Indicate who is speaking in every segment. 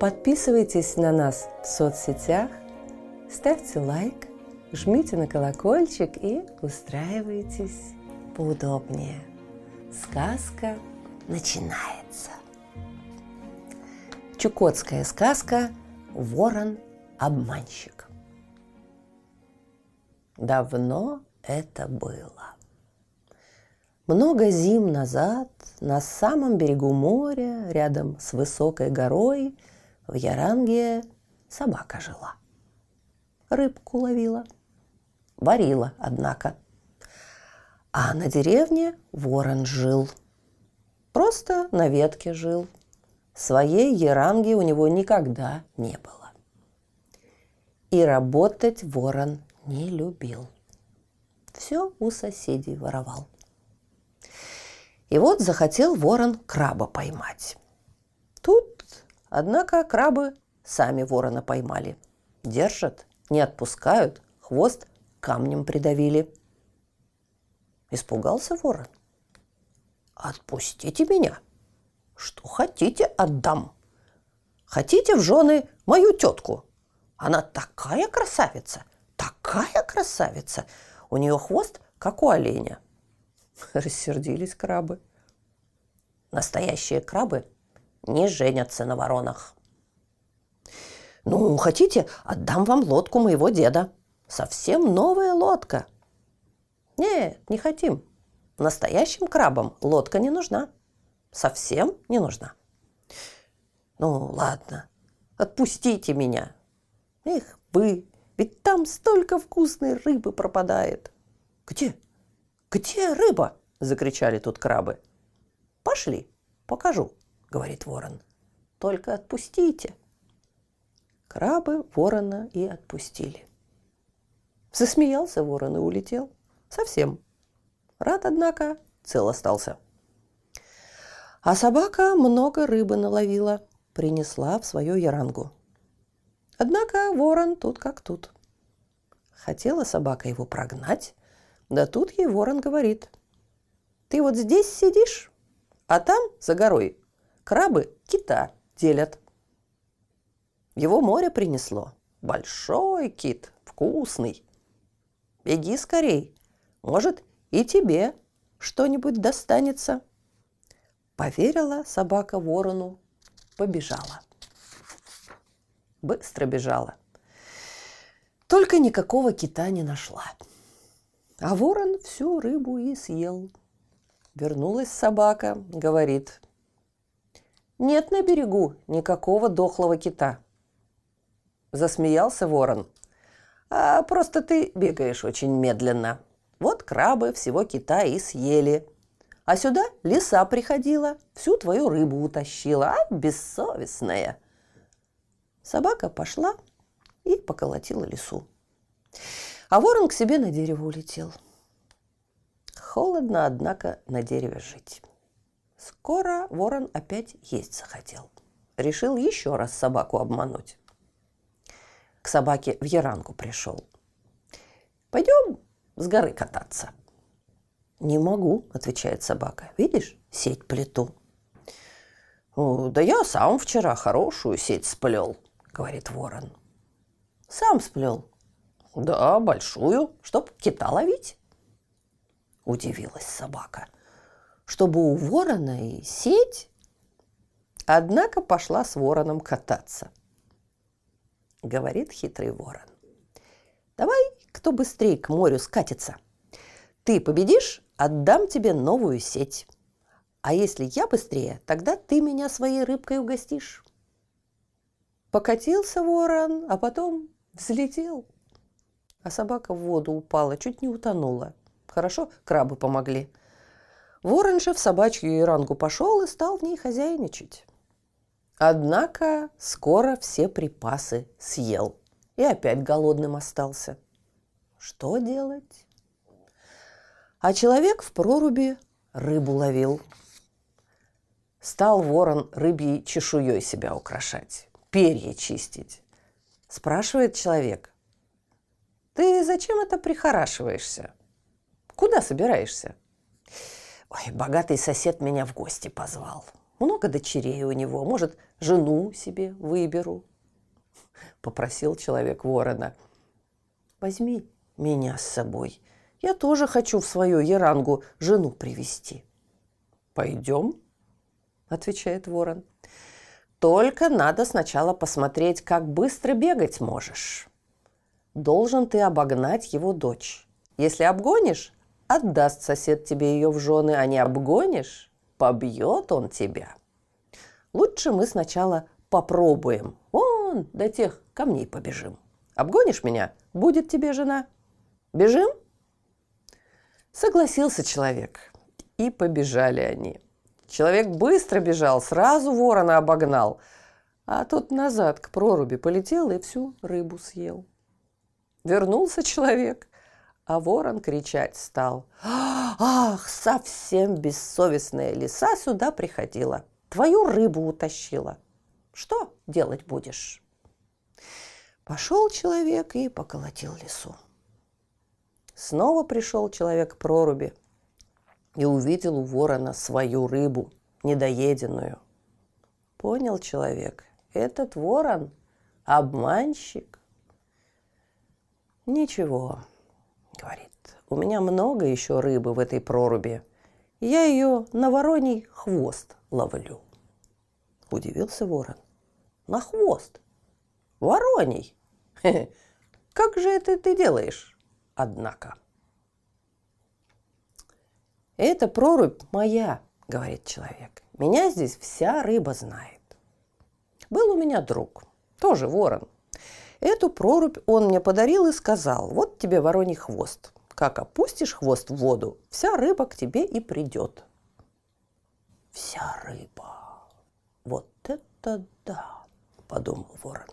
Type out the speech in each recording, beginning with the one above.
Speaker 1: Подписывайтесь на нас в соцсетях, ставьте лайк, жмите на колокольчик и устраивайтесь поудобнее. Сказка начинается. Чукотская сказка «Ворон-обманщик». Давно это было. Много зим назад на самом берегу моря, рядом с высокой горой, в Яранге собака жила. Рыбку ловила. Варила, однако. А на деревне ворон жил. Просто на ветке жил. Своей еранги у него никогда не было. И работать ворон не любил. Все у соседей воровал. И вот захотел ворон краба поймать. Однако, крабы сами ворона поймали. Держат, не отпускают, хвост камнем придавили. Испугался ворон. «Отпустите меня! Что хотите, отдам. Хотите в жены мою тетку? Она такая красавица, такая красавица! У нее хвост, как у оленя!» Рассердились крабы. Настоящие крабы не женятся на воронах. «Ну, хотите, отдам вам лодку моего деда. Совсем новая лодка. Нет, не хотим. Настоящим крабам лодка не нужна. Совсем не нужна. Ну, ладно, отпустите меня. Эх, вы, ведь там столько вкусной рыбы пропадает. Где? Где рыба? Закричали тут крабы. Пошли, покажу, говорит ворон. Только отпустите. Крабы ворона и отпустили. Засмеялся ворон и улетел. Совсем. Рад, однако, цел остался. А собака много рыбы наловила, принесла в свою ярангу. Однако ворон тут как тут. Хотела собака его прогнать, да тут ей ворон говорит. Ты вот здесь сидишь, а там, за горой, крабы кита делят. Его море принесло. Большой кит, вкусный. Беги скорей, может, и тебе что-нибудь достанется. Поверила собака ворону, побежала. Быстро бежала. Только никакого кита не нашла. А ворон всю рыбу и съел. Вернулась собака, говорит, нет на берегу никакого дохлого кита. Засмеялся ворон. А просто ты бегаешь очень медленно. Вот крабы всего кита и съели. А сюда лиса приходила, всю твою рыбу утащила, а бессовестная. Собака пошла и поколотила лису. А ворон к себе на дерево улетел. Холодно, однако, на дереве жить. Скоро ворон опять есть захотел. Решил еще раз собаку обмануть. К собаке в яранку пришел. «Пойдем с горы кататься. «Не могу», – отвечает собака. «Видишь, сеть плету». «Да я сам вчера хорошую сеть сплел», – говорит ворон. «Сам сплел?» «Да, большую, чтоб кита ловить». Удивилась собака. «Чтобы у ворона и сеть?» Однако пошла с вороном кататься. Говорит хитрый ворон. «Давай кто быстрее к морю скатится. Ты победишь, отдам тебе новую сеть. А если я быстрее, тогда ты меня своей рыбкой угостишь. Покатился ворон, а потом взлетел. А собака в воду упала, чуть не утонула. Хорошо, крабы помогли. Ворон же в собачью ирангу пошел и стал в ней хозяйничать. Однако скоро все припасы съел и опять голодным остался. Что делать? А человек в проруби рыбу ловил. Стал ворон рыбьей чешуей себя украшать, перья чистить. Спрашивает человек, ты зачем это прихорашиваешься? Куда собираешься? Ой, богатый сосед меня в гости позвал. Много дочерей у него. Может, жену себе выберу? Попросил человек ворона. Возьми меня с собой. Я тоже хочу в свою Ярангу жену привести. Пойдем, отвечает ворон. Только надо сначала посмотреть, как быстро бегать можешь. Должен ты обогнать его дочь. Если обгонишь, отдаст сосед тебе ее в жены, а не обгонишь, побьет он тебя. Лучше мы сначала попробуем. Вон, до тех камней побежим. Обгонишь меня, будет тебе жена. Бежим? Согласился человек. И побежали они. Человек быстро бежал, сразу ворона обогнал. А тот назад к проруби полетел и всю рыбу съел. Вернулся человек, а ворон кричать стал. «Ах, совсем бессовестная лиса сюда приходила, твою рыбу утащила. Что делать будешь?» Пошел человек и поколотил лису. Снова пришел человек к проруби и увидел у ворона свою рыбу, недоеденную. Понял человек, этот ворон – обманщик. Ничего, говорит, у меня много еще рыбы в этой проруби. Я ее на вороний хвост ловлю. Удивился ворон. На хвост? Вороний? Как же это ты делаешь? однако. «Это прорубь моя», — говорит человек. «Меня здесь вся рыба знает». Был у меня друг, тоже ворон. Эту прорубь он мне подарил и сказал, вот тебе вороний хвост. Как опустишь хвост в воду, вся рыба к тебе и придет. Вся рыба. Вот это да, подумал ворон.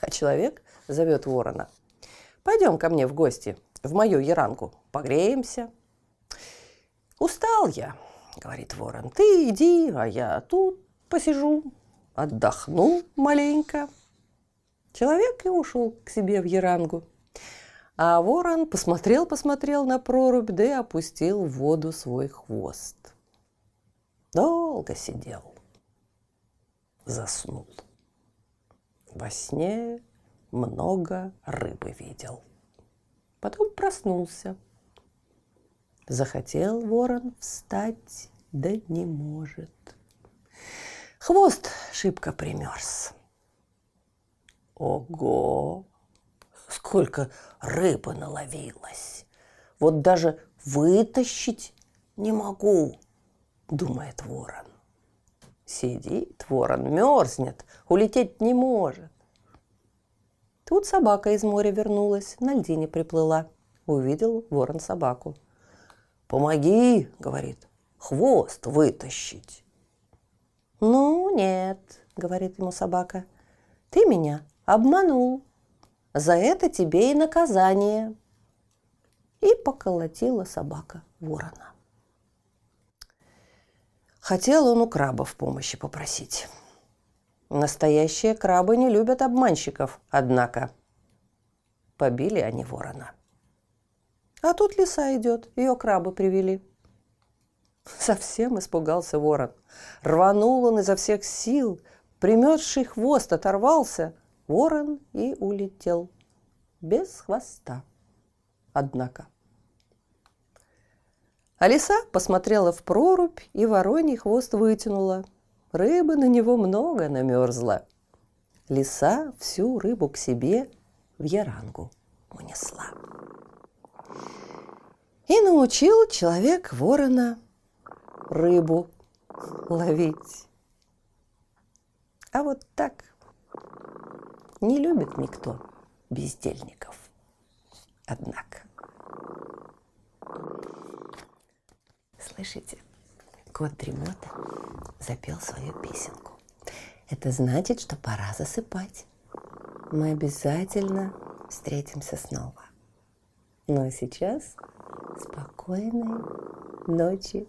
Speaker 1: А человек зовет ворона. Пойдем ко мне в гости, в мою яранку, погреемся. Устал я, говорит ворон. Ты иди, а я тут посижу, отдохну маленько. Человек и ушел к себе в ярангу. А ворон посмотрел-посмотрел на прорубь, да и опустил в воду свой хвост. Долго сидел, заснул. Во сне много рыбы видел. Потом проснулся. Захотел ворон встать, да не может. Хвост шибко примерз. Ого! Сколько рыбы наловилось! Вот даже вытащить не могу, думает ворон. Сидит ворон, мерзнет, улететь не может. Тут собака из моря вернулась, на льдине приплыла. Увидел ворон собаку. «Помоги!» — говорит. «Хвост вытащить!» «Ну, нет!» — говорит ему собака. «Ты меня обманул. За это тебе и наказание!» И поколотила собака ворона. Хотел он у крабов помощи попросить. Настоящие крабы не любят обманщиков, однако. Побили они ворона. А тут лиса идет, ее крабы привели. Совсем испугался ворон. Рванул он изо всех сил, приметший хвост оторвался, ворон и улетел. Без хвоста, однако. А лиса посмотрела в прорубь и вороний хвост вытянула – Рыбы на него много намерзла. Лиса всю рыбу к себе в ярангу унесла. И научил человек ворона рыбу ловить. А вот так не любит никто бездельников. Однако. Слышите? Кот Дремота запел свою песенку. Это значит, что пора засыпать. Мы обязательно встретимся снова. Ну а сейчас спокойной ночи.